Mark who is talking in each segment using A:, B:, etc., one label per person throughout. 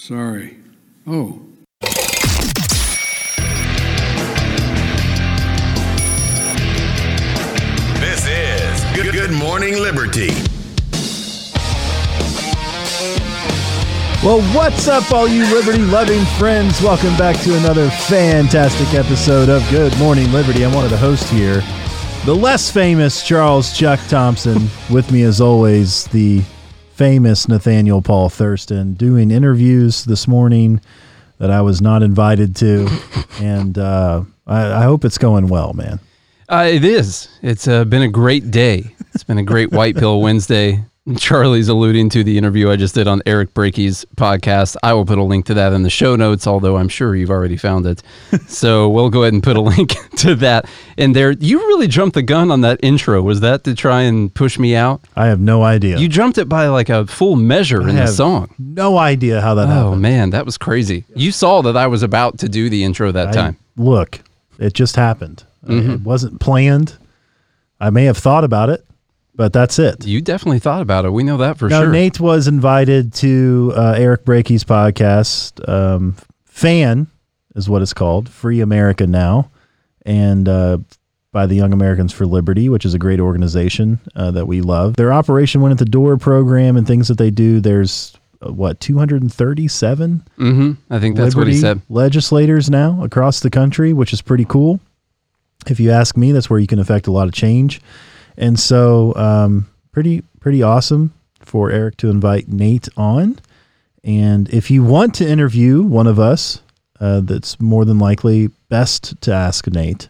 A: sorry. Oh,
B: This is Good, Good Morning Liberty.
C: Well, what's up, all you liberty loving friends? Welcome back to another fantastic episode of Good Morning Liberty. I'm one of the hosts here, the less famous Charles Chuck Thompson. With me, as always, the famous Nathaniel Paul Thurston, doing interviews this morning that I was not invited to. and uh, I, I hope it's going well, man.
D: Uh, it is. It's uh, been a great day. It's been a great White Pill Wednesday. Charlie's alluding to the interview I just did on Eric Brakey's podcast. I will put a link to that in the show notes, although I'm sure you've already found it. so we'll go ahead and put a link to that in there. You really jumped the gun on that intro. Was that to try and push me out?
C: I have no idea.
D: You jumped it by like a full measure
C: I
D: in the song.
C: No idea how that
D: Oh
C: happened.
D: Oh man, that was crazy. You saw that I was about to do the intro that
C: I-
D: time.
C: look, it just happened.
D: Mm-hmm.
C: It wasn't planned. I may have thought about it, but that's it.
D: You definitely thought about it. We know that for
C: now,
D: sure.
C: Nate was invited to uh, Eric Brakey's podcast. Um, Fan is what it's called, Free America Now, and uh, by the Young Americans for Liberty, which is a great organization uh, that we love. Their Operation Win at the Door program and things that they do. There's uh, what 237
D: hmm I think that's what he said.
C: legislators now across the country, which is pretty cool. If you ask me, that's where you can affect a lot of change. And so, um, pretty pretty awesome for Eric to invite Nate on. And if you want to interview one of us, uh, that's more than likely best to ask Nate,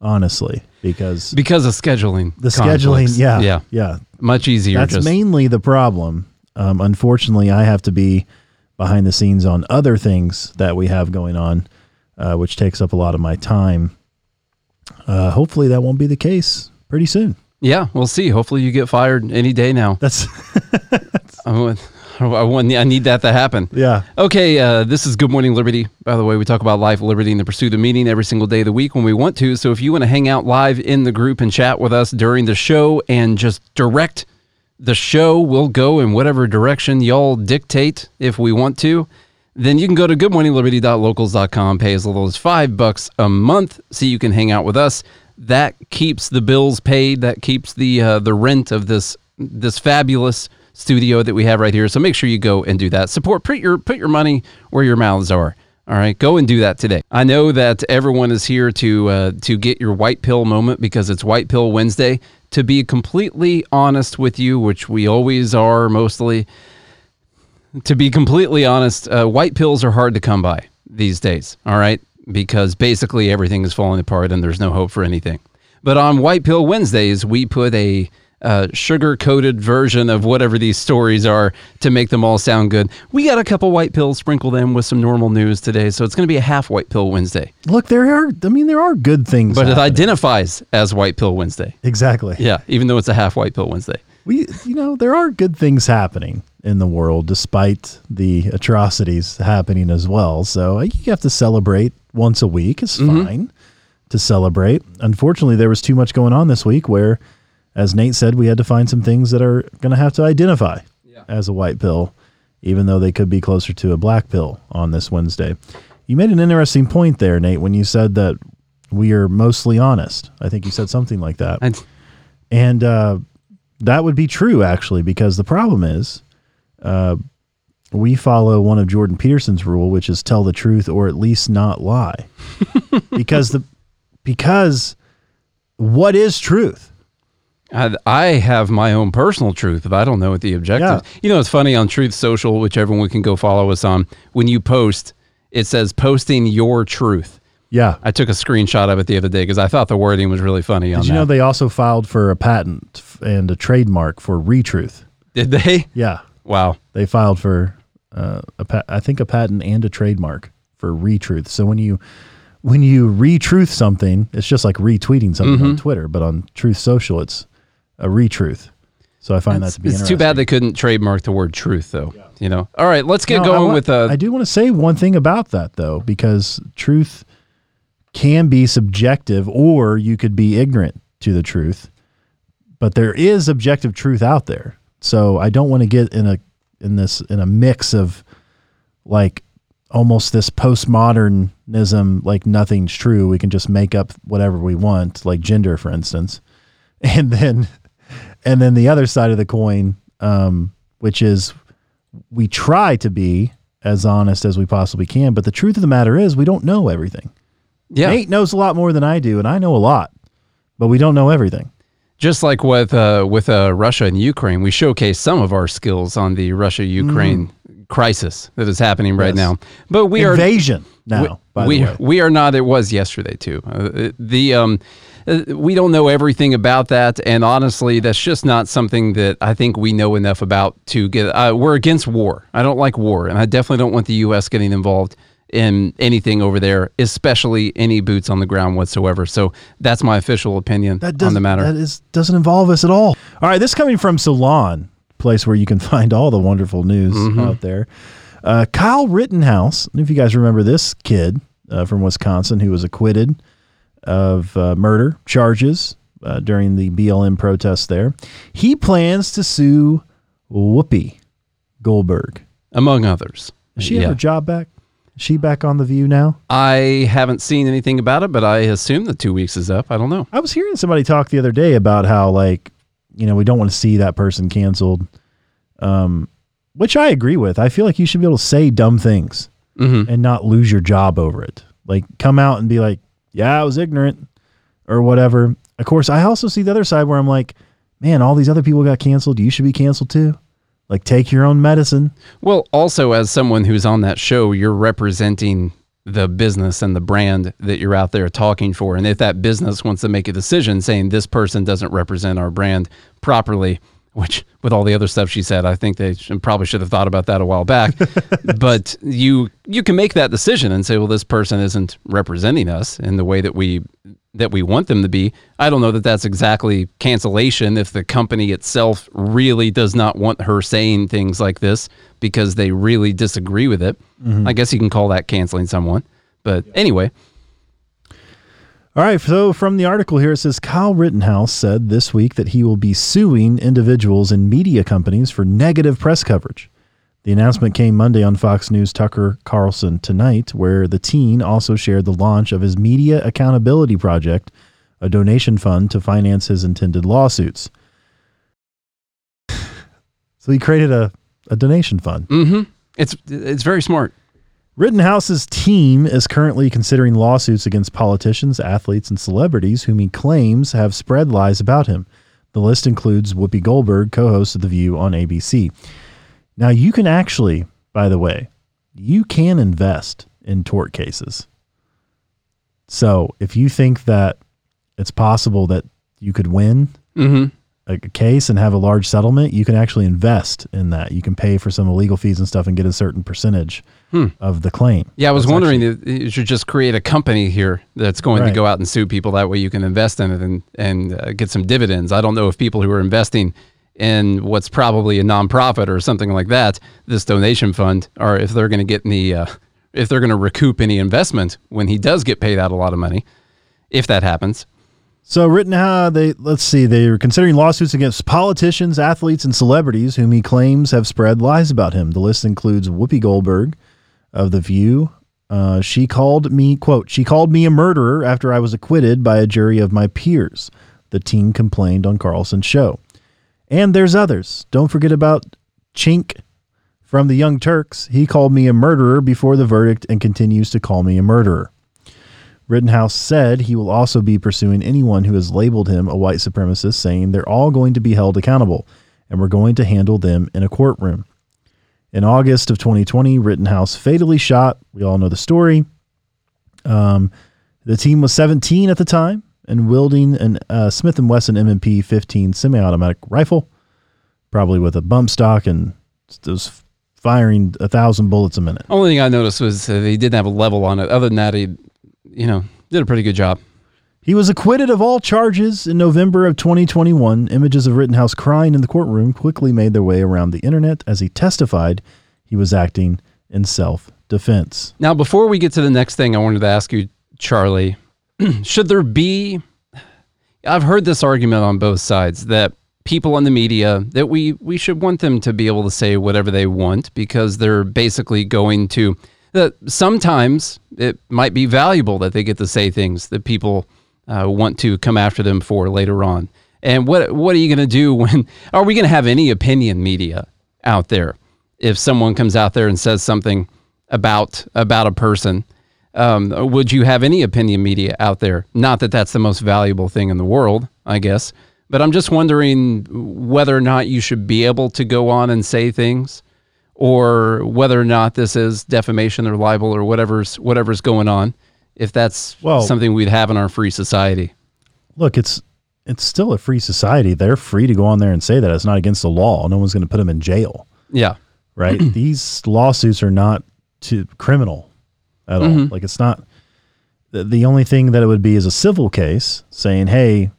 C: honestly, because
D: Because of scheduling.
C: the
D: conflicts.
C: scheduling, yeah,
D: Yeah.
C: yeah,
D: Much easier.
C: that's
D: just,
C: mainly the problem. Um, unfortunately, I have to be behind the scenes on other things that we have going on, uh, which takes up a lot of my time. Uh, hopefully, that won't be the case pretty soon.
D: Yeah, we'll see. Hopefully, you get fired any day now.
C: That's
D: I want, I want, I need that to happen.
C: yeah.
D: Okay, uh, this is Good Morning Liberty. By the way, we talk about life, liberty, and the pursuit of meaning every single day of the week when we want to. So if you want to hang out live in the group and chat with us during the show and just direct the show, we'll go in whatever direction y'all dictate if we want to. Then you can go to goodmorningliberty.locals.com, pay as little as five bucks a month so you can hang out with us. That keeps the bills paid. That keeps the uh, the rent of this this fabulous studio that we have right here. So make sure you go and do that. Support. Put your put your money where your mouths are. All right, go and do that today. I know that everyone is here to uh, to get your white pill moment because it's White Pill Wednesday. To be completely honest with you, which we always are mostly, to be completely honest, uh, white pills are hard to come by these days. All right, because basically everything is falling apart and there's no hope for anything. But on White Pill Wednesdays, we put a uh, sugar coated version of whatever these stories are to make them all sound good. We got a couple white pills, sprinkle them with some normal news today. So it's going to be a half white pill Wednesday,
C: Look, there are. I mean, there are good things.
D: but it identifies as white pill Wednesday.
C: exactly.
D: Yeah, even though it's a half white pill Wednesday.
C: We, you know, there are good things happening in the world despite the atrocities happening as well. So uh, you have to celebrate once a week. It's fine to celebrate. Unfortunately, there was too much going on this week where, as Nate said, we had to find some things that are going to have to identify as a white pill, even though they could be closer to a black pill on this Wednesday. You made an interesting point there, Nate, when you said that we are mostly honest. I think you said something like that.
D: And
C: And uh, that would be true, actually, because the problem is uh, we follow one of Jordan Peterson's rule, which is tell the truth or at least not lie. because the because what is truth?
D: I, I have my own personal truth, but I don't know what the objective.
C: Yeah.
D: You know, it's funny on Truth Social, which everyone can go follow us on. When you post, it says posting your truth.
C: Yeah.
D: I took a screenshot of it the other day because I thought the wording was really funny on
C: Did you
D: that.
C: know they also filed for a patent and a trademark for retruth?
D: Did they?
C: Yeah.
D: Wow.
C: They filed for uh, a I think a patent and a trademark for retruth. So when you when you retruth something, it's just like retweeting something
D: Mm-hmm.
C: on Twitter, but on Truth Social, it's a retruth. So I find
D: It's,
C: that to be
D: it's too bad they couldn't trademark the word truth, though. You know. All right, let's get
C: No,
D: going with uh,
C: I do want to say one thing about that though, because truth can be subjective, or you could be ignorant to the truth. But there is objective truth out there, so I don't want to get in a in this in a mix of like almost this postmodernism, like nothing's true. We can just make up whatever we want, like gender, for instance, and then and then the other side of the coin, um, which is we try to be as honest as we possibly can, but the truth of the matter is we don't know everything.
D: yeah.
C: Nate knows a lot more than I do, and I know a lot, but we don't know everything.
D: Just like with uh, with uh, Russia and Ukraine, we showcase some of our skills on the Russia Ukraine crisis that is happening right
C: Mm. Yes.
D: now. But we are
C: Invasion now, by
D: we
C: the way.
D: we are not. It was yesterday too. Uh, the um, uh, we don't know everything about that, and honestly, that's just not something that I think we know enough about to get. Uh, we're against war. I don't like war, and I definitely don't want the U.S. getting involved in anything over there, especially any boots on the ground whatsoever. So that's my official opinion
C: That
D: on the matter.
C: That is doesn't involve us at all. All right, this coming from Salon, place where you can find all the wonderful news
D: Mm-hmm.
C: out there. Uh, Kyle Rittenhouse, I don't know if you guys remember this kid uh, from Wisconsin who was acquitted of uh, murder charges uh, during the BLM protests there. He plans to sue Whoopi Goldberg.
D: among others.
C: Does she
D: Yeah.
C: have her job back? She back on the View now?
D: I haven't seen anything about it, but I assume the two weeks is up. I don't know.
C: I was hearing somebody talk the other day about how like, you know, we don't want to see that person canceled. Um, which I agree with. I feel like you should be able to say dumb things
D: Mm-hmm.
C: and not lose your job over it. Like come out and be like, "Yeah, I was ignorant," or whatever. Of course, I also see the other side where I'm like, "Man, all these other people got canceled. You should be canceled too." Like take your own medicine.
D: Well, also as someone who's on that show, you're representing the business and the brand that you're out there talking for. And if that business wants to make a decision saying this person doesn't represent our brand properly, which with all the other stuff she said, I think they should, probably should have thought about that a while back. but you you can make that decision and say, well, this person isn't representing us in the way that we that we want them to be. I don't know that that's exactly cancellation if the company itself really does not want her saying things like this because they really disagree with it. Mm-hmm. I guess you can call that canceling someone. But anyway,
C: All right. So from the article here, it says Kyle Rittenhouse said this week that he will be suing individuals and media companies for negative press coverage. The announcement came Monday on Fox News Tucker Carlson Tonight, where the teen also shared the launch of his Media Accountability Project, a donation fund to finance his intended lawsuits. So he created a, a donation fund.
D: hmm it's it's very smart.
C: Rittenhouse's team is currently considering lawsuits against politicians, athletes, and celebrities whom he claims have spread lies about him. The list includes Whoopi Goldberg, co host of The View on ABC. Now, you can actually, by the way, you can invest in tort cases. So if you think that it's possible that you could win,
D: hmm
C: a case and have a large settlement, you can actually invest in that. You can pay for some legal fees and stuff and get a certain percentage of the claim.
D: Yeah, I was
C: That's
D: wondering
C: actually-
D: you should just create a company here that's going to go out and sue people. That way you can invest in it and, and uh, get some dividends. I don't know if people who are investing in what's probably a nonprofit or something like that, this donation fund, or if they're going to get any, uh, if they're going to recoup any investment when he does get paid out a lot of money, if that happens.
C: So Rittenhouse, they let's see, they are considering lawsuits against politicians, athletes, and celebrities whom he claims have spread lies about him. The list includes Whoopi Goldberg of The View. Uh, she called me quote She called me a murderer after I was acquitted by a jury of my peers. The teen complained on Carlson's show, and there's others. Don't forget about Cenk from the Young Turks. He called me a murderer before the verdict and continues to call me a murderer. Rittenhouse said he will also be pursuing anyone who has labeled him a white supremacist, saying they're all going to be held accountable and we're going to handle them in a courtroom. In August of 2020, Rittenhouse fatally shot. We all know the story. Um, the team was 17 at the time and wielding an uh, Smith & Wesson M&P 15 semi-automatic rifle, probably with a bump stock and was firing a thousand bullets a minute.
D: Only thing I noticed was uh, he didn't have a level on it. Other than that, he, you know, did a pretty good job.
C: He was acquitted of all charges in November of 2021. Images of Rittenhouse crying in the courtroom quickly made their way around the internet as he testified he was acting in self defense.
D: Now, before we get to the next thing, I wanted to ask you, Charlie, should there be? I've heard this argument on both sides that people in the media that we we should want them to be able to say whatever they want because they're basically going to. That sometimes it might be valuable that they get to say things that people uh, want to come after them for later on. And what what are you going to do when? Are we going to have any opinion media out there? If someone comes out there and says something about about a person, um, would you have any opinion media out there? Not that that's the most valuable thing in the world, I guess, but I'm just wondering whether or not you should be able to go on and say things, or whether or not this is defamation or libel or whatever's whatever's going on. If that's
C: Well-
D: something we'd have in our free society.
C: Look, it's it's still a free society. They're free to go on there and say that. It's not against the law. No one's going to put them in jail,
D: Yeah.
C: right? These lawsuits are not to criminal at all. Mm-hmm. Like it's not the, the only thing that it would be is a civil case saying, "Hey,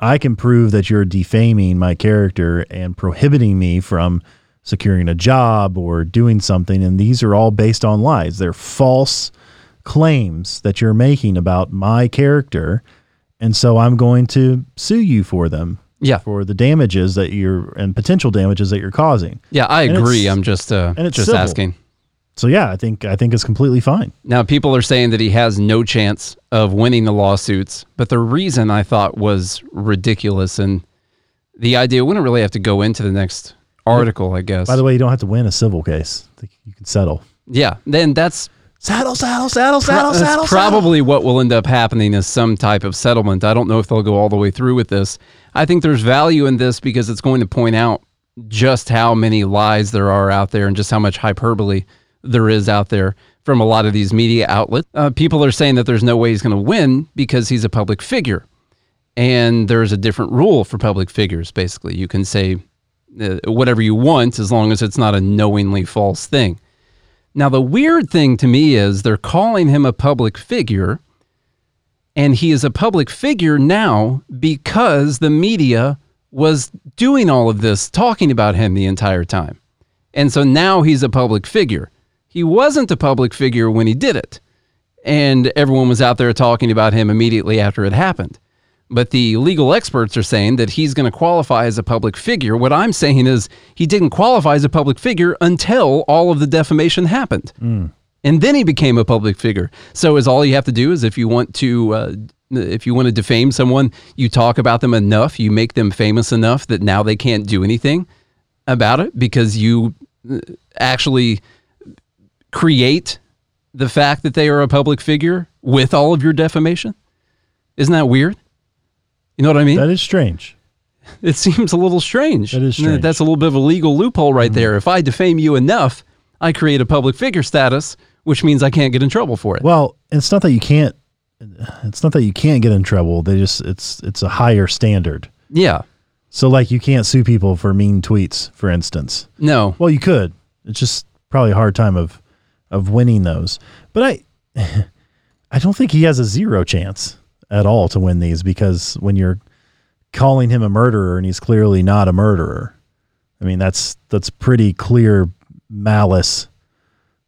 C: I can prove that you're defaming my character and prohibiting me from securing a job or doing something and these are all based on lies. They're false claims that you're making about my character and so I'm going to sue you for them."
D: Yeah.
C: For the damages that you're and potential damages that you're causing.
D: Yeah, I
C: And
D: agree. I'm just uh,
C: and it's
D: just
C: civil.
D: asking.
C: So yeah, I think I think it's completely fine.
D: Now, people are saying that he has no chance of winning the lawsuits, but the reason I thought was ridiculous, and the idea we don't really have to go into the next article, I guess.
C: By the way, you don't have to win a civil case. You can settle.
D: yeah, then that's
C: Saddle, saddle, saddle,
D: saddle, that's probably what will end up happening is some type of settlement. I don't know if they'll go all the way through with this. I think there's value in this because it's going to point out just how many lies there are out there and just how much hyperbole there is out there from a lot of these media outlets. Uh, people are saying that there's no way he's going to win because he's a public figure. And there's a different rule for public figures, basically. You can say Uh, whatever you want as long as it's not a knowingly false thing. Now, the weird thing to me is they're calling him a public figure, and he is a public figure now because the media was doing all of this, talking about him the entire time. And so now he's a public figure. He wasn't a public figure when he did it, and everyone was out there talking about him immediately after it happened. But the legal experts are saying that he's going to qualify as a public figure. What I'm saying is he didn't qualify as a public figure until all of the defamation happened. And then he became a public figure. So is all you have to do is if you want to uh, if you want to defame someone, you talk about them enough, you make them famous enough that now they can't do anything about it because you uh, actually create the fact that they are a public figure with all of your defamation. Isn't that weird? You know what I mean?
C: That is strange.
D: it seems a little strange.
C: That is strange. Mm-hmm.
D: That's a little bit of a legal loophole right there. If I defame you enough, I create a public figure status, which means I can't get in trouble for it.
C: Well, it's not that you can't. It's not that you can't get in trouble. They just it's it's a higher standard.
D: yeah.
C: So like you can't sue people for mean tweets, for instance.
D: No.
C: Well, you could. It's just probably a hard time of of winning those. But I I don't think he has a zero chance at all to win these because when you're calling him a murderer and he's clearly not a murderer. I mean, that's that's pretty clear malice,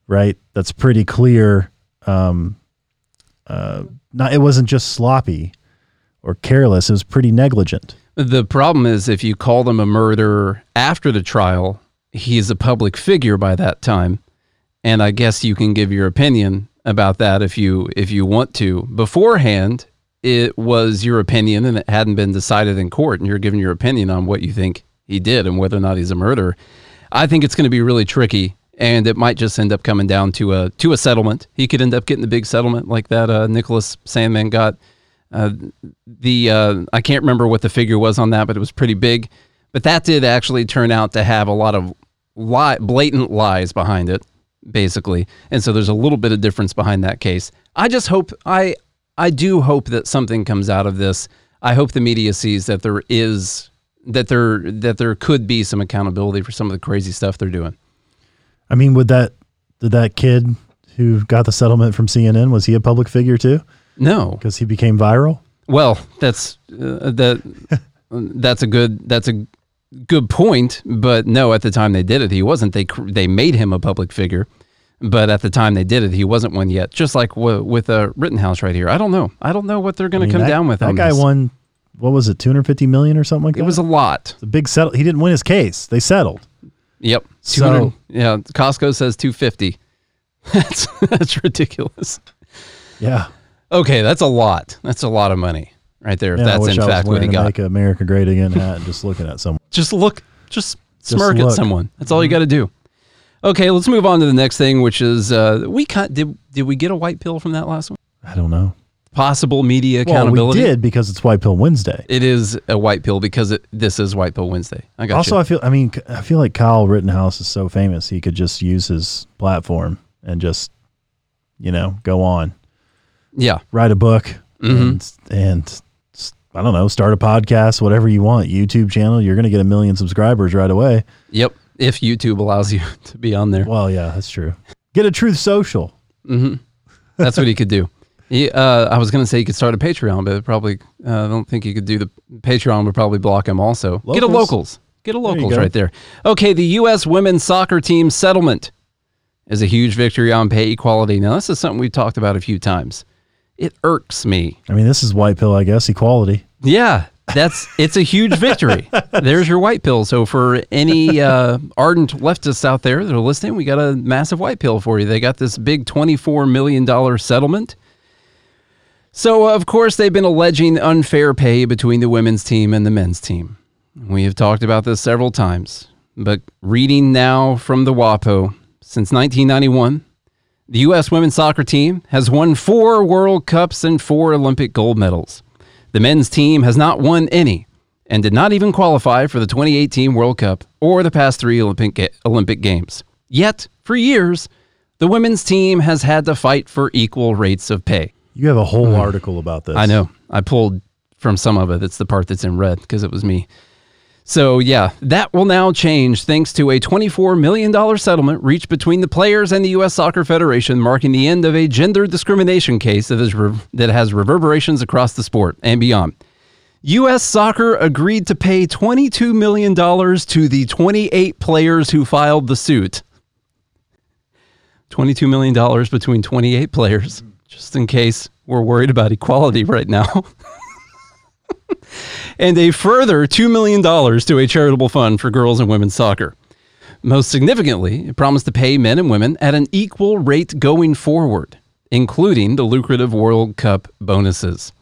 C: right? That's pretty clear um uh not it wasn't just sloppy or careless, it was pretty negligent.
D: The problem is if you call them a murderer after the trial, he's a public figure by that time. And I guess you can give your opinion about that if you if you want to. Beforehand, it was your opinion and it hadn't been decided in court and you're giving your opinion on what you think he did and whether or not he's a murderer. I think it's going to be really tricky and it might just end up coming down to a to a settlement. He could end up getting a big settlement like that uh, Nicholas Sandmann got. Uh, the uh, I can't remember what the figure was on that, but it was pretty big. But that did actually turn out to have a lot of blatant lies behind it, basically. And so there's a little bit of difference behind that case. I just hope I I do hope that something comes out of this. I hope the media sees that there is that there that there could be some accountability for some of the crazy stuff they're doing.
C: I mean, would that did that kid who got the settlement from CNN was he a public figure too?
D: No,
C: because he became viral.
D: Well, that's uh, that that's a good that's a good point, but no, at the time they did it, he wasn't. They they made him a public figure, but at the time they did it, he wasn't one yet. Just like w- with a uh, Rittenhouse right here. I don't know. I don't know what they're going
C: I
D: to come
C: that,
D: down with.
C: That guy
D: this.
C: won. What was it? Two hundred fifty million or something like that.
D: It was a lot.
C: It's a big settle. He didn't win his case. They settled.
D: Yep.
C: So-
D: yeah, Costco says 250. That's that's ridiculous.
C: Yeah.
D: Okay, that's a lot. That's a lot of money right there. If that's in
C: I
D: fact what he got.
C: Make America Great Again hat and just looking at someone.
D: Just look, just smirk at
C: look.
D: someone. That's all you got to do. Okay, let's move on to the next thing, which is uh, we cut. Did did we get a white pill from that last one?
C: I don't know.
D: Possible media
C: Well,
D: accountability.
C: we did because it's White Pill Wednesday.
D: It is a white pill because it, this is White Pill Wednesday. I got
C: also,
D: you.
C: I feel. I mean, I feel like Kyle Rittenhouse is so famous. He could just use his platform and just, you know, go on,
D: yeah,
C: write a book,
D: Mhm.
C: and and I don't know, start a podcast, whatever you want, YouTube channel. You're going to get a million subscribers right away.
D: Yep. If YouTube allows you to be on there.
C: Well, yeah, that's true. Get a Truth Social.
D: hmm That's what he could do. He, uh, I was going to say he could start a Patreon, but probably uh, I don't think he could do the Patreon. Would probably block him. Also, get a
C: Locals?
D: locals. Get a locals
C: go.
D: right there. Okay, the U.S. women's soccer team settlement is a huge victory on pay equality. Now, this is something we've talked about a few times. It irks me.
C: I mean, this is White Pill, I guess, equality.
D: Yeah, that's it's a huge victory. There's your white pill. So for any uh, ardent leftists out there that are listening, we got a massive white pill for you. They got this big twenty-four million dollar settlement. So of course they've been alleging unfair pay between the women's team and the men's team. We have talked about this several times, but reading now from the WAPO, since 1991, the U.S. women's soccer team has won four World Cups and four Olympic gold medals. The men's team has not won any and did not even qualify for the 2018 World Cup or the past three Olympic, Olympic Games. Yet, for years, the women's team has had to fight for equal rates of pay.
C: You have a whole hmm. article about this.
D: I know. I pulled from some of it. It's the part that's in red because it was me. So, yeah, that will now change thanks to a $24 million settlement reached between the players and the U.S. Soccer Federation, marking the end of a gender discrimination case that, is re- that has reverberations across the sport and beyond. U.S. Soccer agreed to pay $22 million to the 28 players who filed the suit. $22 million between 28 players, just in case we're worried about equality right now. and a further $2 million to a charitable fund for girls and women's soccer. Most significantly, it promised to pay men and women at an equal rate going forward, including the lucrative World Cup bonuses.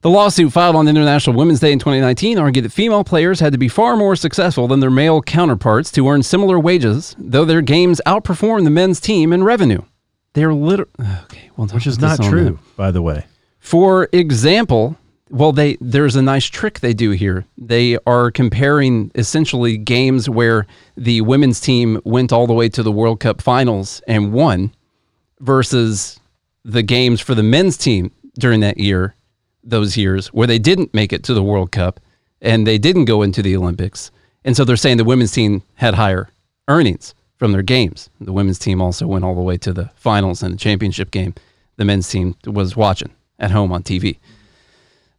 D: The lawsuit filed on International Women's Day in 2019 argued that female players had to be far more successful than their male counterparts to earn similar wages, though their games outperform the men's team in revenue. They're literally okay, well,
C: Which is not true, by the way.
D: For example, well, they there's a nice trick they do here. They are comparing essentially games where the women's team went all the way to the World Cup finals and won versus the games for the men's team during that year, those years where they didn't make it to the World Cup and they didn't go into the Olympics. And so they're saying the women's team had higher earnings from their games. The women's team also went all the way to the finals and the championship game. The men's team was watching at home on TV.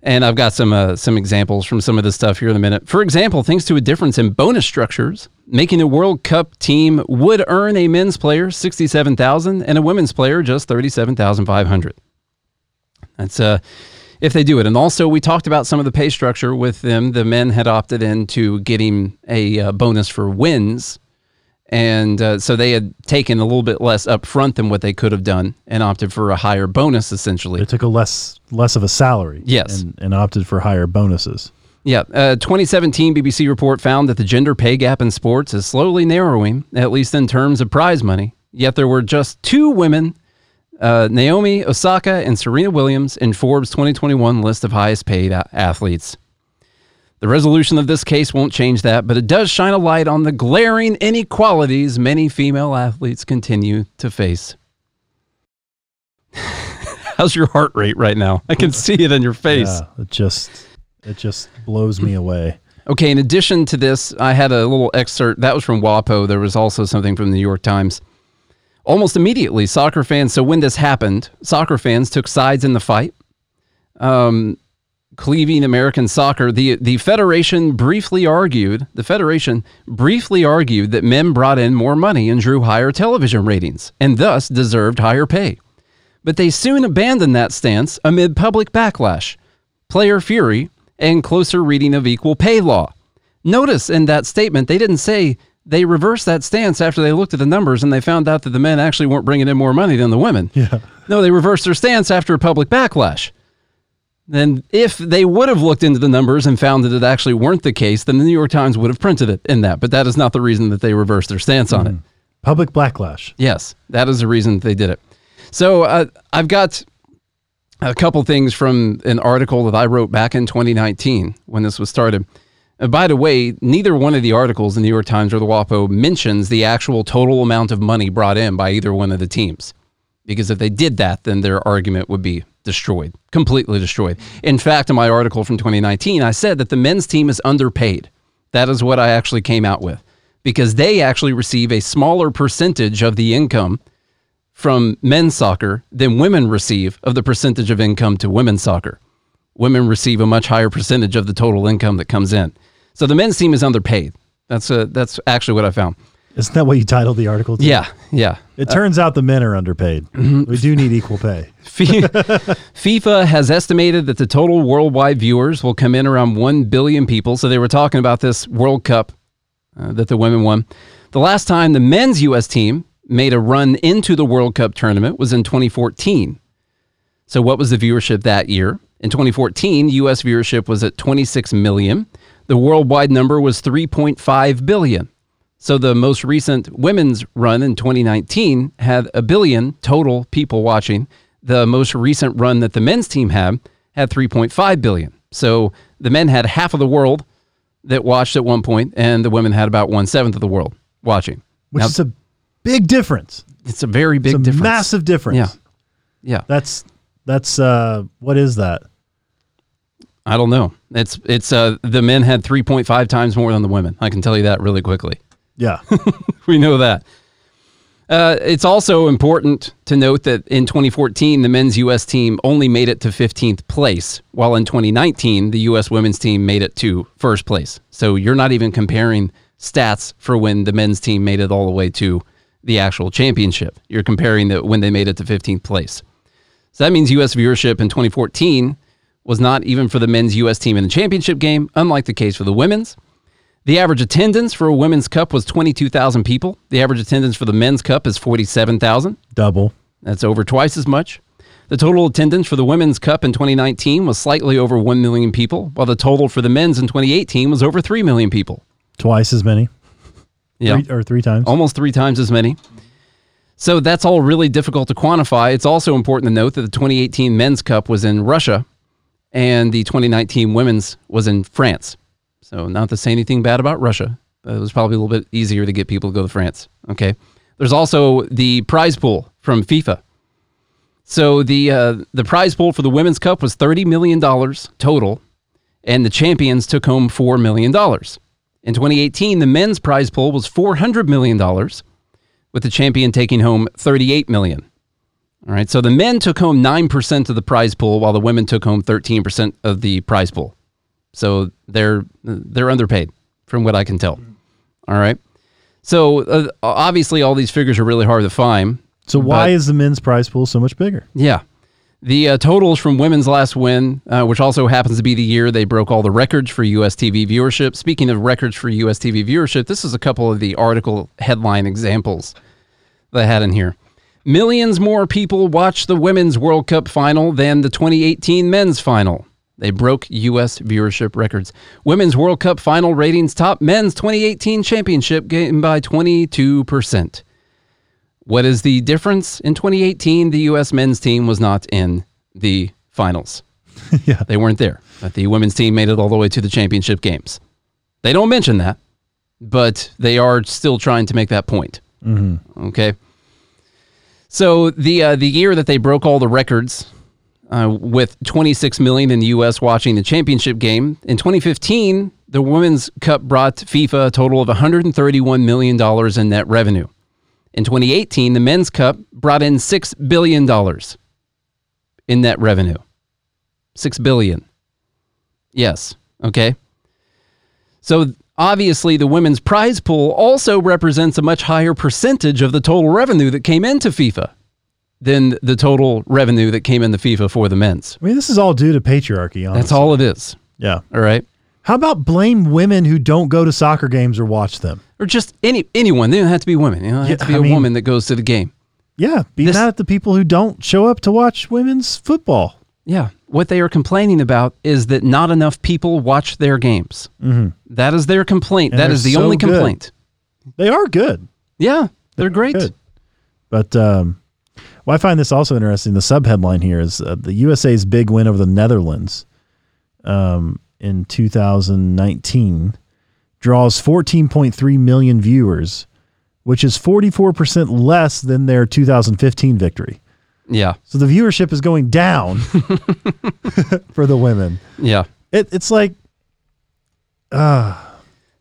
D: And I've got some uh, some examples from some of this stuff here in a minute. For example, thanks to a difference in bonus structures, making a World Cup team would earn a men's player sixty seven thousand and a women's player just thirty seven thousand five hundred. That's uh, if they do it. And also, we talked about some of the pay structure with them. The men had opted into getting a uh, bonus for wins and uh, so they had taken a little bit less upfront than what they could have done and opted for a higher bonus essentially.
C: They took a less less of a salary.
D: Yes.
C: And, and opted for higher bonuses.
D: Yeah. A 2017 BBC report found that the gender pay gap in sports is slowly narrowing, at least in terms of prize money. Yet there were just two women, uh, Naomi Osaka and Serena Williams, in Forbes' 2021 list of highest paid a- athletes. The resolution of this case won't change that, but it does shine a light on the glaring inequalities many female athletes continue to face. How's your heart rate right now? I can see it in your face.
C: Yeah, it just it just blows me away.
D: Okay, in addition to this, I had a little excerpt that was from WAPO. There was also something from the New York Times. Almost immediately, soccer fans. So when this happened, soccer fans took sides in the fight. Um, cleaving American soccer, the the federation briefly argued. The federation briefly argued that men brought in more money and drew higher television ratings, and thus deserved higher pay. But they soon abandoned that stance amid public backlash, player fury, and closer reading of equal pay law. Notice in that statement, they didn't say they reversed that stance after they looked at the numbers and they found out that the men actually weren't bringing in more money than the women.
C: Yeah.
D: No, they reversed their stance after a public backlash. Then, if they would have looked into the numbers and found that it actually weren't the case, then the New York Times would have printed it in that. But that is not the reason that they reversed their stance on it.
C: Public backlash.
D: Yes, that is the reason they did it. So uh, I've got a couple things from an article that I wrote back in 2019 when this was started. And by the way, neither one of the articles in the New York Times or the WAPO mentions the actual total amount of money brought in by either one of the teams. Because if they did that, then their argument would be destroyed, completely destroyed. In fact, in my article from 2019, I said that the men's team is underpaid. That is what I actually came out with because they actually receive a smaller percentage of the income from men's soccer than women receive of the percentage of income to women's soccer. Women receive a much higher percentage of the total income that comes in. So the men's team is underpaid. That's a, that's actually what I found.
C: Isn't that what you titled the article? To?
D: Yeah, yeah.
C: It turns out the men are underpaid. we do need equal pay.
D: FIFA has estimated that the total worldwide viewers will come in around 1 billion people. So they were talking about this World Cup uh, that the women won. The last time the men's U.S. team made a run into the World Cup tournament was in 2014. So what was the viewership that year? In 2014, U.S. viewership was at 26 million. The worldwide number was 3.5 billion. So the most recent women's run in 2019 had a billion total people watching. The most recent run that the men's team had had 3.5 billion. So the men had half of the world that watched at one point, and the women had about one seventh of the world watching.
C: Which
D: Now,
C: is a big difference.
D: it's a very big
C: it's a
D: difference.
C: massive difference.
D: Yeah. Yeah.
C: That's that's uh what is that?
D: I don't know. It's it's uh the men had 3.5 times more than the women. I can tell you that really quickly.
C: Yeah.
D: we know that. Uh, it's also important to note that in 2014, the men's U.S. team only made it to 15th place, while in 2019, the U.S. women's team made it to first place. So you're not even comparing stats for when the men's team made it all the way to the actual championship. You're comparing that when they made it to 15th place. So that means U.S. viewership in 2014 was not even for the men's U.S. team in the championship game, unlike the case for the women's. The average attendance for a women's cup was 22,000 people. The average attendance for the men's cup is 47,000.
C: Double.
D: That's over twice as much. The total attendance for the women's cup in 2019 was slightly over 1 million people, while the total for the men's in 2018 was over 3 million people.
C: Twice as many.
D: Yeah.
C: Three, or three times.
D: Almost three times as many. So that's all really difficult to quantify. It's also important to note that the 2018 men's cup was in Russia and the 2019 women's was in France. So not to say anything bad about Russia, but it was probably a little bit easier to get people to go to France. Okay. There's also the prize pool from FIFA. So the uh, the prize pool for the women's cup was thirty million dollars total, and the champions took home $4 million. In 2018, the men's prize pool was $400 million, with the champion taking home 38 million. All right, so the men took home 9% of the prize pool, while the women took home 13% of the prize pool. So they're, they're underpaid, from what I can tell. All right. So uh, obviously, all these figures are really hard to find.
C: So why
D: but-
C: is the men's prize pool so much bigger?
D: yeah. The uh, totals from women's last win, uh, which also happens to be the year they broke all the records for US TV viewership. Speaking of records for US TV viewership, this is a couple of the article headline examples that I had in here. Millions more people watched the Women's World Cup final than the 2018 men's final. They broke U.S. viewership records. Women's World Cup final ratings top men's 2018 championship game by 22%. What is the difference? In 2018, the U.S. men's team was not in the finals.
C: yeah.
D: They weren't there. But the women's team made it all the way to the championship games. They don't mention that, but they are still trying to make that point. Okay. So the uh, the year that they broke all the records uh, with 26 million in the U.S. watching the championship game in 2015, the Women's Cup brought FIFA a total of 131 million dollars in net revenue. In 2018, the Men's Cup brought in six billion dollars in net revenue. Six billion. Yes. Okay. So obviously, the women's prize pool also represents a much higher percentage of the total revenue that came into FIFA than the total revenue that came in the FIFA for the men's.
C: I mean, this is all due to patriarchy. Honestly.
D: That's all it is.
C: Yeah.
D: All right.
C: How about blame women who don't go to soccer games or watch them?
D: Or just any anyone. They don't have to be women. You know, it
C: Yeah,
D: to be
C: I
D: a
C: mean-
D: woman that goes to the game.
C: Yeah, be
D: This-
C: mad at the people who don't show up to watch women's football.
D: Yeah. What they are complaining about is that not enough people watch their games. Mm-hmm. is their complaint.
C: And
D: that the
C: so
D: only
C: good.
D: complaint.
C: They are good.
D: Yeah. They're great.
C: Good. But um, well, I find this also interesting. The subheadline here is uh, the USA's big win over the Netherlands um, in 2019 draws 14.3 million viewers, which is 44% less than their 2015 victory.
D: Yeah.
C: So the viewership is going down for the women.
D: Yeah.
C: It, it's like,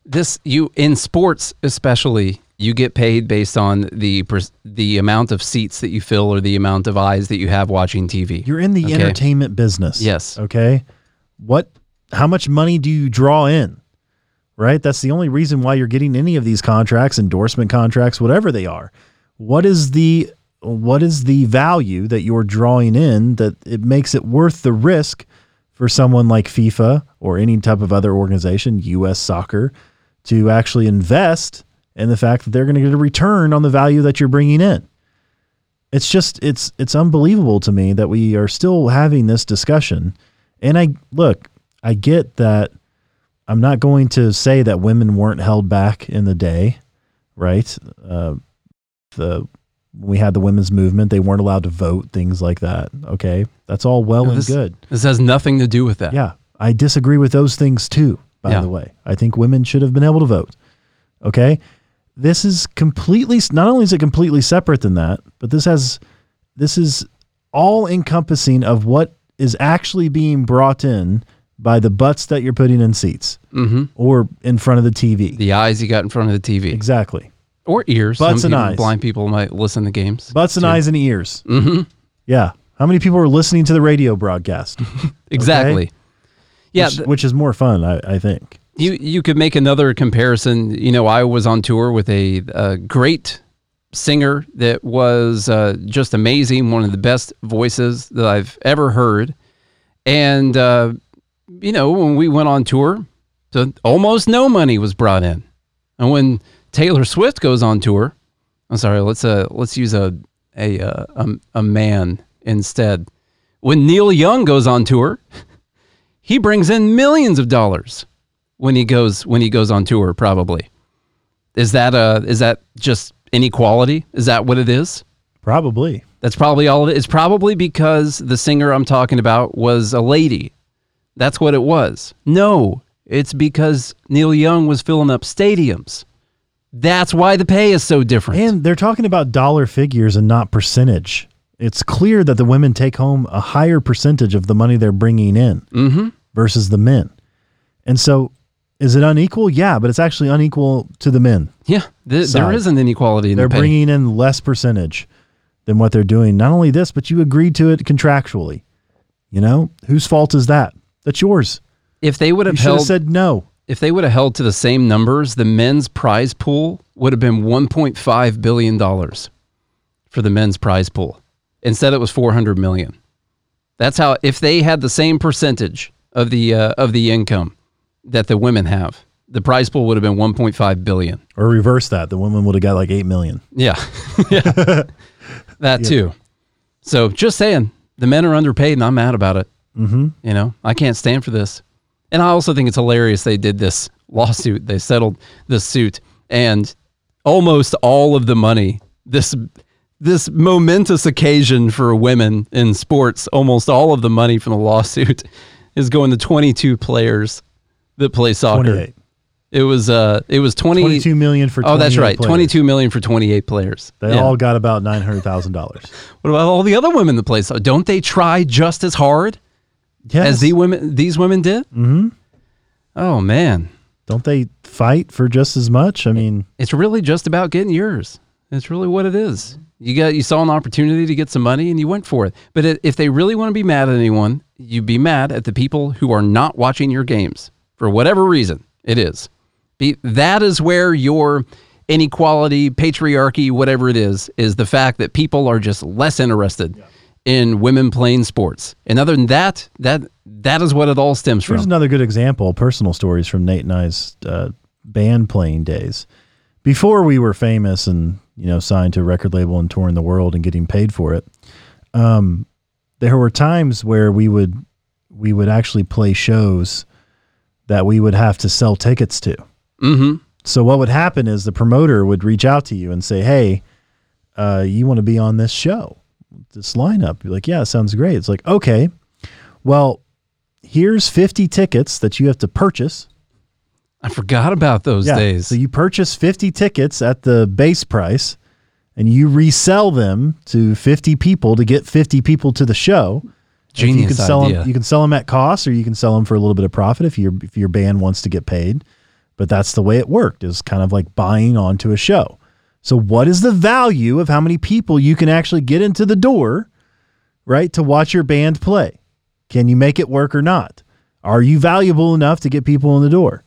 D: this you in sports especially you get paid based on the the amount of seats that you fill or the amount of eyes that you have watching TV.
C: you're in the
D: Okay.
C: entertainment business.
D: Yes.
C: Okay. What, how much money do you draw in? Right. That's the only reason why you're getting any of these contracts, endorsement contracts, whatever they are. What is the, what is the value that you're drawing in that it makes it worth the risk for someone like FIFA or any type of other organization, US soccer, to actually invest in the fact that they're going to get a return on the value that you're bringing in? it's just it's it's unbelievable to me that we are still having this discussion and i look i get that i'm not going to say that women weren't held back in the day right uh, the we had the women's movement they weren't allowed to vote things like that okay that's all well and
D: this,
C: good
D: This has nothing to do with that.
C: yeah i disagree with those things too by
D: Yeah.
C: the way i think women should have been able to vote okay this is completely not only is it completely separate than that but this has this is all encompassing of what is actually being brought in by the butts that you're putting in seats
D: Mhm.
C: or in front of the TV.
D: The eyes you got in front of the TV
C: exactly.
D: or ears.
C: Butts
D: Some
C: and eyes.
D: Blind people might listen to games.
C: Butts and
D: too.
C: eyes and ears.
D: Mm-hmm.
C: Yeah. How many people are listening to the radio broadcast?
D: Exactly. Yeah.
C: which,
D: th-
C: which is more fun, I, I think.
D: You you could make another comparison. You know, I was on tour with a, a great singer that was uh, just amazing, one of the best voices that I've ever heard. And uh, you know, when we went on tour, so almost no money was brought in. And when Taylor Swift goes on tour, I'm sorry, let's uh let's use a a uh, a, a man instead. When Neil Young goes on tour, he brings in millions of dollars when he goes when he goes on tour probably is that uh is that just inequality is that what it is
C: Probably.
D: that's probably all it is it's probably because the singer i'm talking about was a lady that's what it was no it's because neil young was filling up stadiums that's why the pay is so different
C: And they're talking about dollar figures and not percentage. It's clear that the women take home a higher percentage of the money they're bringing in
D: mm-hmm.
C: versus the men. And so, is it unequal? Yeah, but it's actually unequal to the men.
D: Yeah, th- there
C: Side.
D: isn't inequality in
C: They're
D: the
C: bringing in less percentage than what they're doing. Not only this, but you agreed to it contractually. You know, whose fault is that? That's yours.
D: if they would
C: You
D: have
C: have
D: held,
C: said no.
D: if they would have held to the same numbers, the men's prize pool would have been 1.5 billion dollars for the men's prize pool. Instead, it was 400 million. That's how. If they had the same percentage of the uh, of the income that the women have, the prize pool would have been 1.5 billion.
C: Or reverse that. The women would have got like 8 million.
D: Yeah, yeah, that too. So just saying, the men are underpaid, and I'm mad about it. Mm-hmm. You know, I can't stand for this. And I also think it's hilarious they did this lawsuit. They settled the suit, and almost all of the money this this momentous occasion for women in sports, almost all of the money from the lawsuit is going to 22 players that play soccer.
C: 28.
D: It was uh it was 20
C: 22 million for
D: Oh, that's
C: 28
D: right.
C: players.
D: 22 million for 28 players.
C: They
D: Yeah.
C: all got about $900,000.
D: What about all the other women that play soccer? Don't they try just as hard
C: Yes.
D: as the women these women did? Mm-hmm. Oh man.
C: Don't they fight for just as much? I mean,
D: It's really just about getting yours. It's really what it is. You got you saw an opportunity to get some money and you went for it. But if they really want to be mad at anyone, you'd be mad at the people who are not watching your games for whatever reason it is. Be, that is where your inequality, patriarchy, whatever it is, is the fact that people are just less interested in women playing sports. And other than that, that that is what it all stems
C: here's
D: from.
C: Here's another good example personal stories from Nate and I's uh, band playing days. Before we were famous and, you know, signed to a record label and touring the world and getting paid for it, um, there were times where we would we would actually play shows that we would have to sell tickets to.
D: mm-hmm.
C: So what would happen is the promoter would reach out to you and say, "Hey, uh, you want to be on this show, this lineup?" You're like, "Yeah, sounds great." It's like, "Okay, well, here's 50 tickets that you have to purchase."
D: I forgot about those
C: Yeah,
D: days.
C: So you purchase 50 tickets at the base price, and you resell them to 50 people to get 50 people to the show. If you
D: Genius
C: can sell
D: idea.
C: Them, you can sell them at cost, or you can sell them for a little bit of profit if your if your band wants to get paid. But that's the way it worked. Is kind of like buying onto a show. So what is the value of how many people you can actually get into the door, right, to watch your band play? Can you make it work or not? Are you valuable enough to get people in the door?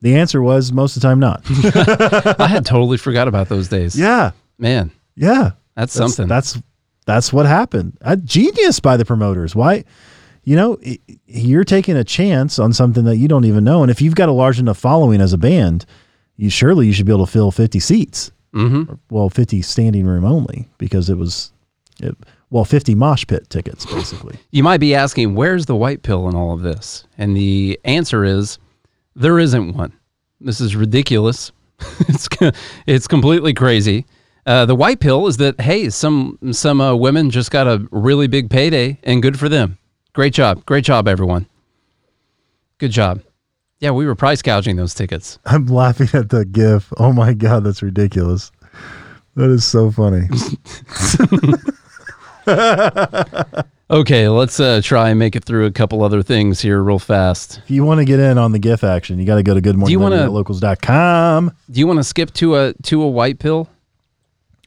C: The answer was most of the time not.
D: I had totally forgot about those days.
C: yeah,
D: Man,
C: yeah.
D: that's, something.
C: That's that's what happened. A genius by the promoters. Why? You know, you're taking a chance on something that you don't even know. And if you've got a large enough following as a band, you surely you should be able to fill 50 seats.
D: mm-hmm.
C: Well, 50 standing room only because it was, it, well, 50 mosh pit tickets basically.
D: You might be asking, where's the white pill in all of this? And the answer is, there isn't one. This is ridiculous. it's it's completely crazy. Uh, the white pill is that hey, some some uh, women just got a really big payday, and good for them. Great job, great job, everyone. Good job. Yeah, we were price gouging those tickets.
C: I'm laughing at the gif. Oh my God, that's ridiculous. That is so funny.
D: Okay, let's uh, try and make it through a couple other things here real fast.
C: if you want to get in on the GIF action, you got to go to goodmorninglocals.com.
D: Do you want to skip to a to a white pill?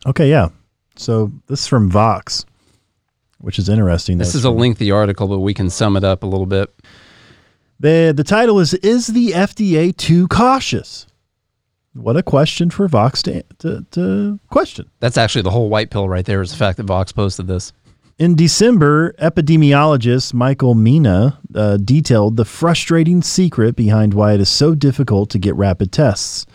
C: Okay, yeah. So this is from Vox, which is interesting.
D: This is a lengthy article, but we can sum it up a little bit.
C: The the title is Is the FDA too cautious? What a question for Vox to, to, to question.
D: That's actually the whole white pill right there is the fact that Vox posted this.
C: In December, epidemiologist Michael Mina uh, detailed the frustrating secret behind why it is so difficult to get rapid tests.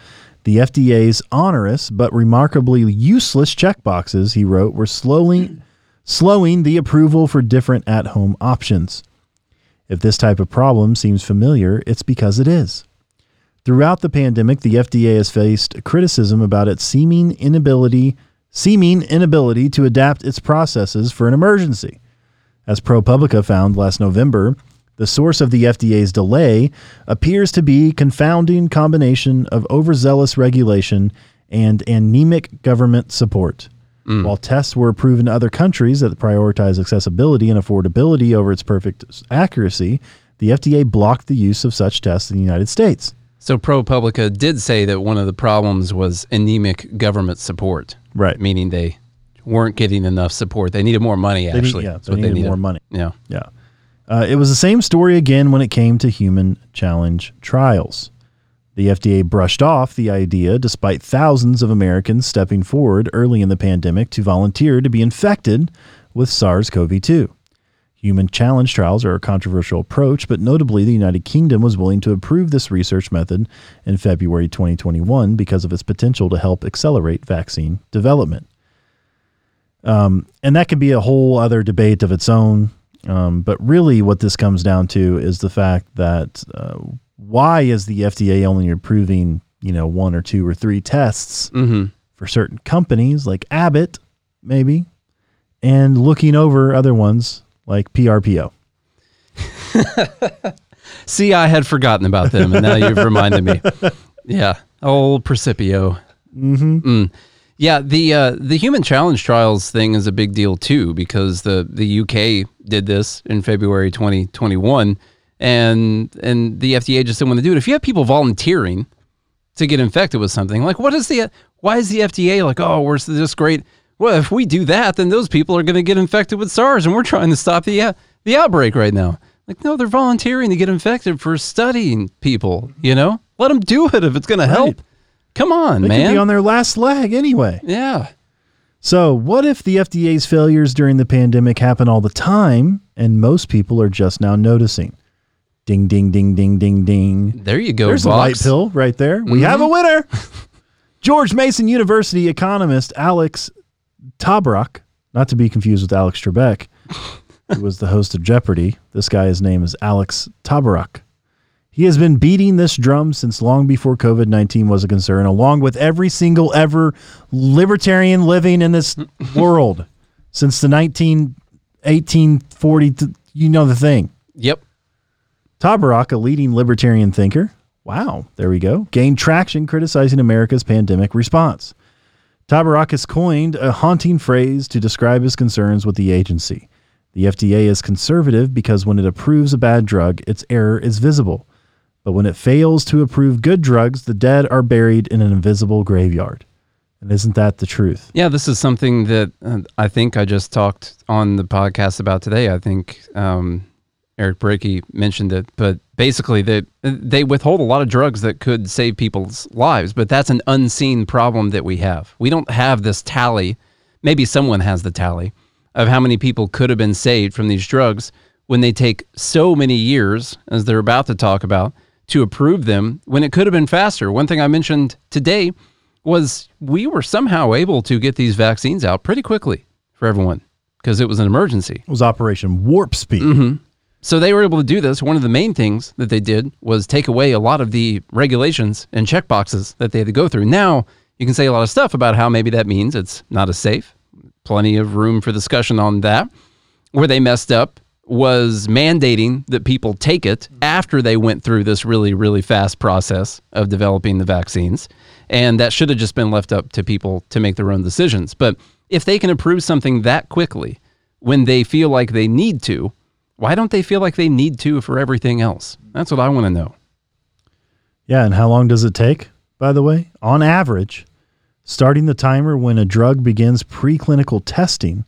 C: The FDA's onerous but remarkably useless checkboxes, he wrote, were slowly slowing the approval for different at-home options. If this type of problem seems familiar, it's because it is. Throughout the pandemic, the FDA has faced criticism about its seeming inability seeming inability to adapt its processes for an emergency. As ProPublica found last November, the source of the FDA's delay appears to be confounding combination of overzealous regulation and anemic government support. Mm. While tests were approved in other countries that prioritize accessibility and affordability over its perfect accuracy, the FDA blocked the use of such tests in the United States.
D: So ProPublica did say that one of the problems was anemic government support.
C: Right.
D: Meaning they weren't getting enough support. They needed more money,
C: They need-
D: actually.
C: yeah,
D: That's
C: they
D: what
C: needed more money.
D: Yeah.
C: Yeah. Uh, it was the same story again when it came to human challenge trials. The FDA brushed off the idea despite thousands of Americans stepping forward early in the pandemic to volunteer to be infected with SARS CoV 2. Human challenge trials are a controversial approach, but notably, the United Kingdom was willing to approve this research method in February 2021 because of its potential to help accelerate vaccine development. Um, and that could be a whole other debate of its own. Um, but really, what this comes down to is the fact that uh, why is the FDA only approving, you know, one or two or three tests for certain companies like Abbott, maybe, and looking over other ones like PRPO?
D: See, I had forgotten about them, and now you've reminded me. Yeah, old Precipio. Mm-hmm. Yeah, the uh, the human challenge trials thing is a big deal too because the the UK did this in February 2021, and and the FDA just didn't want to do it. If you have people volunteering to get infected with something, like what is the why is the FDA like, oh, we're this great? Well, if we do that, then those people are going to get infected with SARS, and we're trying to stop the uh, the outbreak right now. Like, no, they're volunteering to get infected for studying people. You know, let them do it if it's going to help. Come on,
C: They
D: man.
C: could be on their last leg anyway.
D: yeah.
C: So, what if the FDA's failures during the pandemic happen all the time and most people are just now noticing? Ding, ding, ding, ding, ding, ding.
D: There you go.
C: There's a white pill right there. We have a mm-hmm. winner. George Mason University economist Alex Tabarrok, not to be confused with Alex Trebek, who was the host of Jeopardy. This guy, his name is Alex Tabarrok. He has been beating this drum since long before COVID 19 was a concern, along with every single ever libertarian living in this world since the 19, 1840, th- you know the thing.
D: Yep.
C: Tabarrok, a leading libertarian thinker, wow, there we go, gained traction criticizing America's pandemic response. Tabarrok has coined a haunting phrase to describe his concerns with the agency. The FDA is conservative because when it approves a bad drug, its error is visible. But when it fails to approve good drugs, the dead are buried in an invisible graveyard. And isn't that the truth?
D: Yeah, this is something that uh, I think I just talked on the podcast about today. I think um, Eric Brakey mentioned it, but basically they they withhold a lot of drugs that could save people's lives, but that's an unseen problem that we have. We don't have this tally. Maybe someone has the tally of how many people could have been saved from these drugs when they take so many years, as they're about to talk about, to approve them when it could have been faster. One thing I mentioned today was we were somehow able to get these vaccines out pretty quickly for everyone because it was an emergency.
C: It was Operation Warp Speed. Mm-hmm.
D: So they were able to do this. One of the main things that they did was take away a lot of the regulations and check boxes that they had to go through. Now you can say a lot of stuff about how maybe that means it's not as safe. Plenty of room for discussion on that. Where they messed up was mandating that people take it after they went through this really, really fast process of developing the vaccines. And that should have just been left up to people to make their own decisions. But if they can approve something that quickly when they feel like they need to, why don't they feel like they need to for everything else? That's what I want to know.
C: Yeah, and how long does it take, by the way? On average, starting the timer when a drug begins preclinical testing,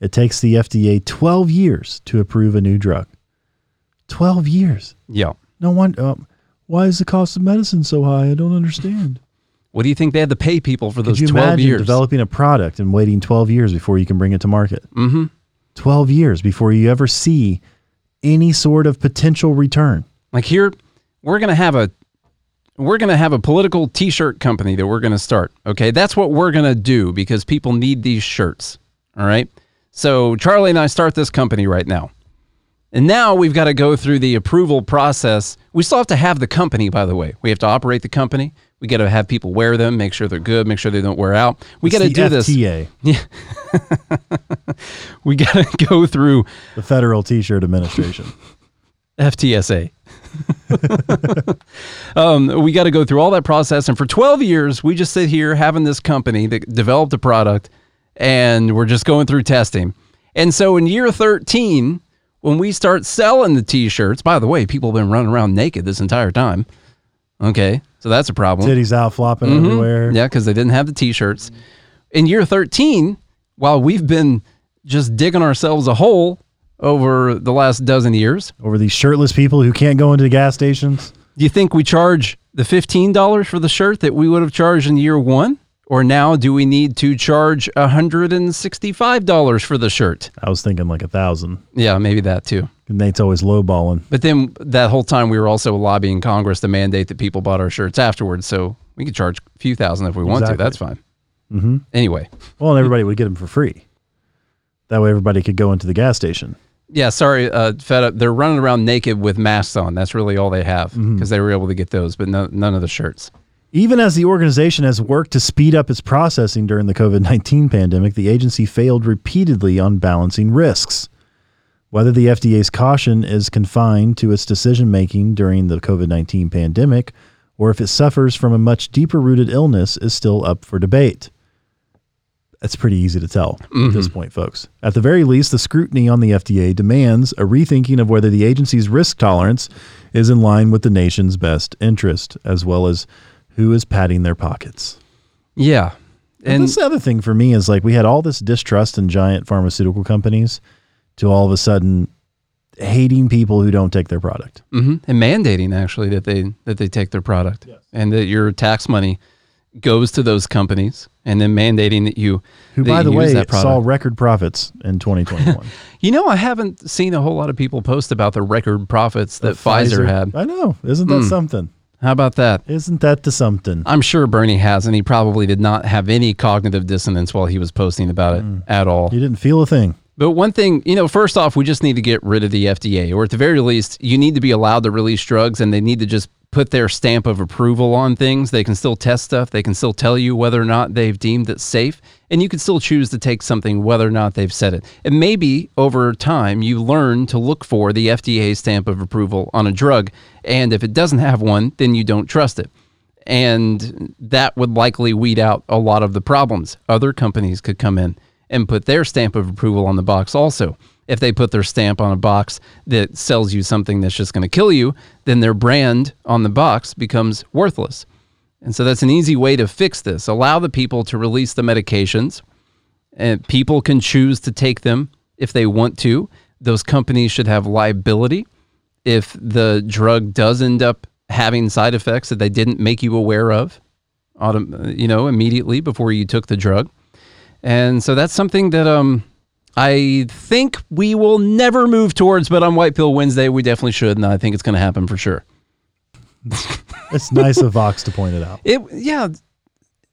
C: it takes the FDA 12 years to approve a new drug. 12 years.
D: Yeah.
C: No wonder. Um, why is the cost of medicine so high? I don't understand.
D: What do you think they had to pay people for
C: Could
D: those
C: you
D: 12
C: imagine
D: years?
C: developing a product and waiting 12 years before you can bring it to market? Mm-hmm. 12 years before you ever see any sort of potential return.
D: Like here, we're gonna have a we're gonna have a political T-shirt company that we're gonna start. Okay, that's what we're gonna do because people need these shirts. All right. So Charlie and I start this company right now, and now we've got to go through the approval process. We still have to have the company, by the way. We have to operate the company. We got to have people wear them, make sure they're good, make sure they don't wear out. We got to do this.
C: FTA,
D: We got to go through
C: the Federal T-Shirt Administration.
D: FTSA. um, we got to go through all that process. And for 12 years, we just sit here having this company that developed a product and we're just going through testing. And so in year 13, when we start selling the t-shirts, by the way, people have been running around naked this entire time. Okay, so that's a problem.
C: Titties out flopping
D: Mhm.
C: everywhere.
D: Yeah, because they didn't have the t-shirts. In year 13, while we've been just digging ourselves a hole over the last dozen years,
C: Over these shirtless people who can't go into the gas stations.
D: do you think we charge the $15 for the shirt that we would have charged in year one? Or now do we need to charge $165 for the shirt?
C: I was thinking like a thousand.
D: Yeah, maybe that too.
C: Nate's always lowballing.
D: But then that whole time we were also lobbying Congress to mandate that people bought our shirts afterwards. So we could charge a few thousand if we want to. That's fine.
C: Mm-hmm.
D: Anyway,
C: Well, and everybody would get them for free. That way, everybody could go into the gas station.
D: yeah, sorry, uh, Fed Up. They're running around naked with masks on. That's really all they have because they were able to get those, but no, none of the shirts.
C: Even as the organization has worked to speed up its processing during the COVID 19 pandemic, the agency failed repeatedly on balancing risks. Whether the FDA's caution is confined to its decision making during the COVID 19 pandemic or if it suffers from a much deeper rooted illness is still up for debate. That's pretty easy to tell at mm-hmm. this point, folks. At the very least, the scrutiny on the FDA demands a rethinking of whether the agency's risk tolerance is in line with the nation's best interest, as well as who is padding their pockets.
D: Yeah.
C: And
D: And
C: that's the other thing for me is like we had all this distrust in giant pharmaceutical companies to all of a sudden hating people who don't take their product.
D: hmm and mandating actually that they that they take their product and that your tax money goes to those companies and then mandating that you
C: Who,
D: that
C: by
D: you
C: the way, saw record profits in 2021.
D: You know, I haven't seen a whole lot of people post about the record profits that Pfizer, had.
C: I know. Isn't that
D: Hmm.
C: something?
D: How about that?
C: Isn't that the something?
D: I'm sure Bernie has, and he probably did not have any cognitive dissonance while he was posting about it
C: Hmm.
D: at all.
C: You didn't feel a thing.
D: But one thing, you know, first off, we just need to get rid of the FDA, or at the very least, you need to be allowed to release drugs and they need to just put their stamp of approval on things. They can still test stuff, they can still tell you whether or not they've deemed it safe, and you can still choose to take something whether or not they've said it. And maybe over time, you learn to look for the FDA stamp of approval on a drug, and if it doesn't have one, then you don't trust it. And that would likely weed out a lot of the problems. Other companies could come in and put their stamp of approval on the box also. If they put their stamp on a box that sells you something that's just going to kill you, then their brand on the box becomes worthless. And so that's an easy way to fix this. Allow the people to release the medications, and people can choose to take them if they want to. Those companies should have liability if the drug does end up having side effects that they didn't make you aware of, you know, immediately before you took the drug. And so that's something that um I think we will never move towards, but on White Pill Wednesday we definitely should, and I think it's going to happen for sure.
C: It's nice of Vox to point it out.
D: It yeah,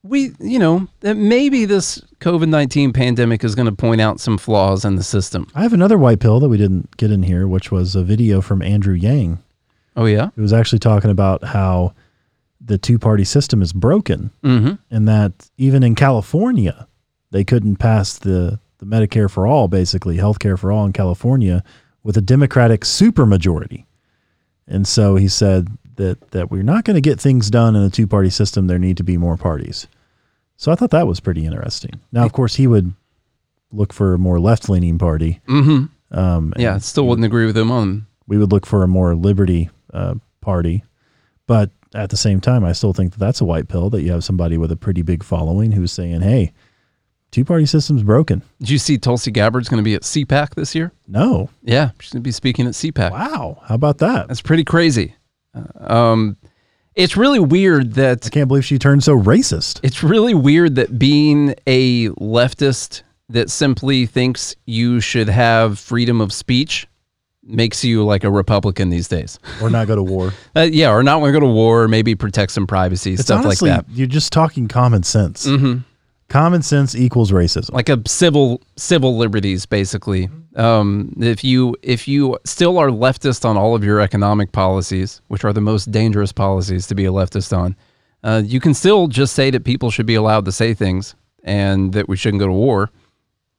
D: we you know maybe this COVID nineteen pandemic is going to point out some flaws in the system.
C: I have another white pill that we didn't get in here, which was a video from Andrew Yang.
D: Oh yeah,
C: It was actually talking about how the two party system is broken
D: mm-hmm.
C: and that even in California, they couldn't pass the, the Medicare for all, basically, healthcare for all in California with a Democratic supermajority. And so he said that, that we're not going to get things done in a two party system. There need to be more parties. So I thought that was pretty interesting. Now, of course, he would look for a more left leaning party.
D: Mm-hmm.
C: Um,
D: Yeah, still wouldn't agree with him on.
C: we would look for a more liberty uh, party. But at the same time, I still think that that's a white pill that you have somebody with a pretty big following who's saying, hey, two party system's broken.
D: Did you see Tulsi Gabbard's going to be at CPAC this year?
C: No.
D: Yeah, she's going to be speaking at CPAC.
C: Wow. How about that?
D: That's pretty crazy. Uh, um, it's really weird that
C: I can't believe she turned so racist.
D: it's really weird that being a leftist that simply thinks you should have freedom of speech makes you like a Republican these days.
C: Or not go to war.
D: Uh, yeah, or not want to go to war, or maybe protect some privacy,
C: It's
D: stuff
C: honestly,
D: like that.
C: you're just talking common sense.
D: hmm
C: Common sense equals racism.
D: Like a civil civil liberties, basically. Um, if you if you still are leftist on all of your economic policies, which are the most dangerous policies to be a leftist on, uh, you can still just say that people should be allowed to say things and that we shouldn't go to war.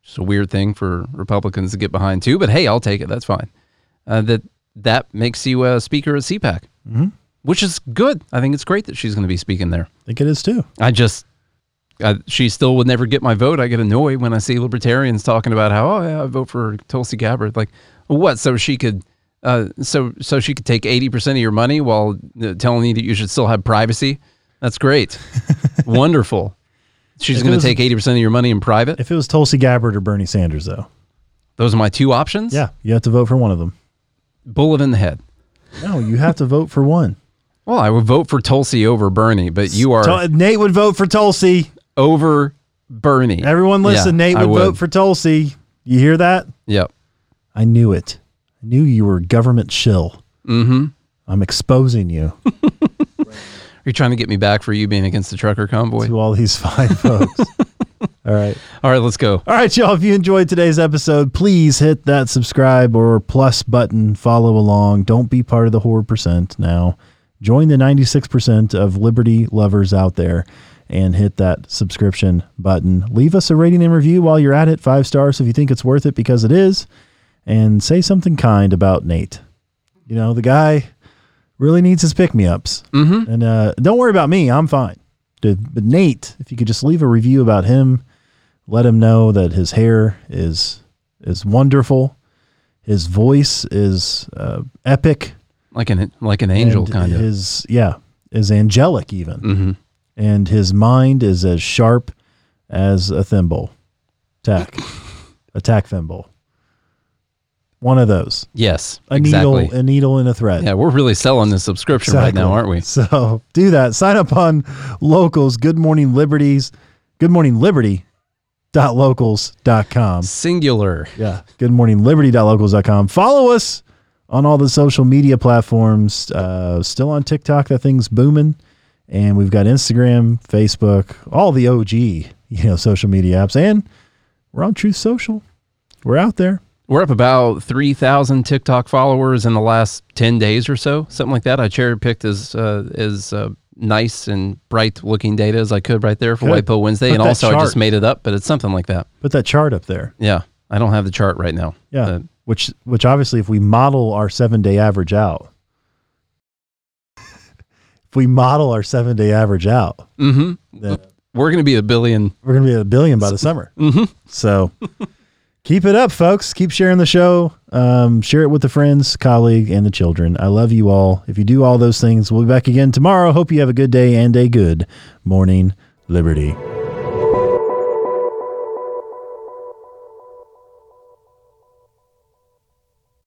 D: It's a weird thing for Republicans to get behind too, but hey, I'll take it. That's fine. Uh, that that makes you a speaker at CPAC,
C: hmm
D: which is good. I think it's great that she's going to be speaking there.
C: I think it is too.
D: I just, I, she still would never get my vote. I get annoyed when I see libertarians talking about how, oh, yeah, I vote for Tulsi Gabbard. Like, What? So she could, uh, so so she could take eighty percent of your money while uh, telling you that you should still have privacy. That's great, wonderful. She's going to take eighty percent of your money in private.
C: If it was Tulsi Gabbard or Bernie Sanders, though,
D: Those are my two options.
C: yeah, you have to vote for one of them.
D: bullet in the head.
C: No, you have to vote for one.
D: Well, I would vote for Tulsi over Bernie, but you are
C: Nate would vote for Tulsi.
D: Over Bernie.
C: Everyone listen.
D: Yeah,
C: Nate
D: I
C: would, vote for Tulsi. You hear that?
D: Yep.
C: I knew it. I knew you were a government shill.
D: Mm-hmm.
C: I'm exposing you
D: Are you trying to get me back for you being against the trucker convoy?
C: to all these fine folks. all right.
D: All right, let's go.
C: All right, y'all. If you enjoyed today's episode, please hit that subscribe or plus button. Follow along. Don't be part of the horror percent now. Join the 96% of Liberty lovers out there and hit that subscription button. Leave us a rating and review while you're at it. Five stars if you think it's worth it because it is. And say something kind about Nate. You know, the guy really needs his pick me ups. Mm-hmm. And uh, don't worry about me. I'm fine. But Nate, if you could just leave a review about him, let him know that his hair is is wonderful, his voice is uh, epic,
D: Like an like an angel, kind of.
C: His yeah is angelic even,
D: Mhm.
C: And his mind is as sharp as a thimble, tack, a tack thimble. One of those,
D: Yes,
C: a
D: exactly.
C: needle, a needle and a thread.
D: yeah, we're really selling the subscription right now, aren't we?
C: So do that. Sign up on locals. Good morning, liberties. Good morning, liberty. Dot locals dot com.
D: Singular.
C: Yeah. Good morning, liberty liberty.locals.com. Follow us on all the social media platforms. Uh, still on TikTok. That thing's booming. And we've got Instagram, Facebook, all the OG, you know, social media apps. And we're on Truth Social. We're out there.
D: We're up about 3,000 TikTok followers in the last 10 days or so, something like that. I cherry picked as, uh, as uh, nice and bright looking data as I could right there for
C: Good.
D: Wednesday.
C: Put
D: and also, I just made it up, but it's something like that.
C: Put that chart up there.
D: Yeah. I don't have the chart right now.
C: Yeah.
D: Uh,
C: which which obviously if we model our seven day average out. If we model our seven day average out,
D: mhm.
C: then
D: We're going to be a billion.
C: we're gonna be a billion by the summer. So keep it up, folks. Keep sharing the show. Um, share it with the friends, colleague, and the children. I love you all. If you do all those things, we'll be back again tomorrow. Hope you have a good day and a good morning, Liberty.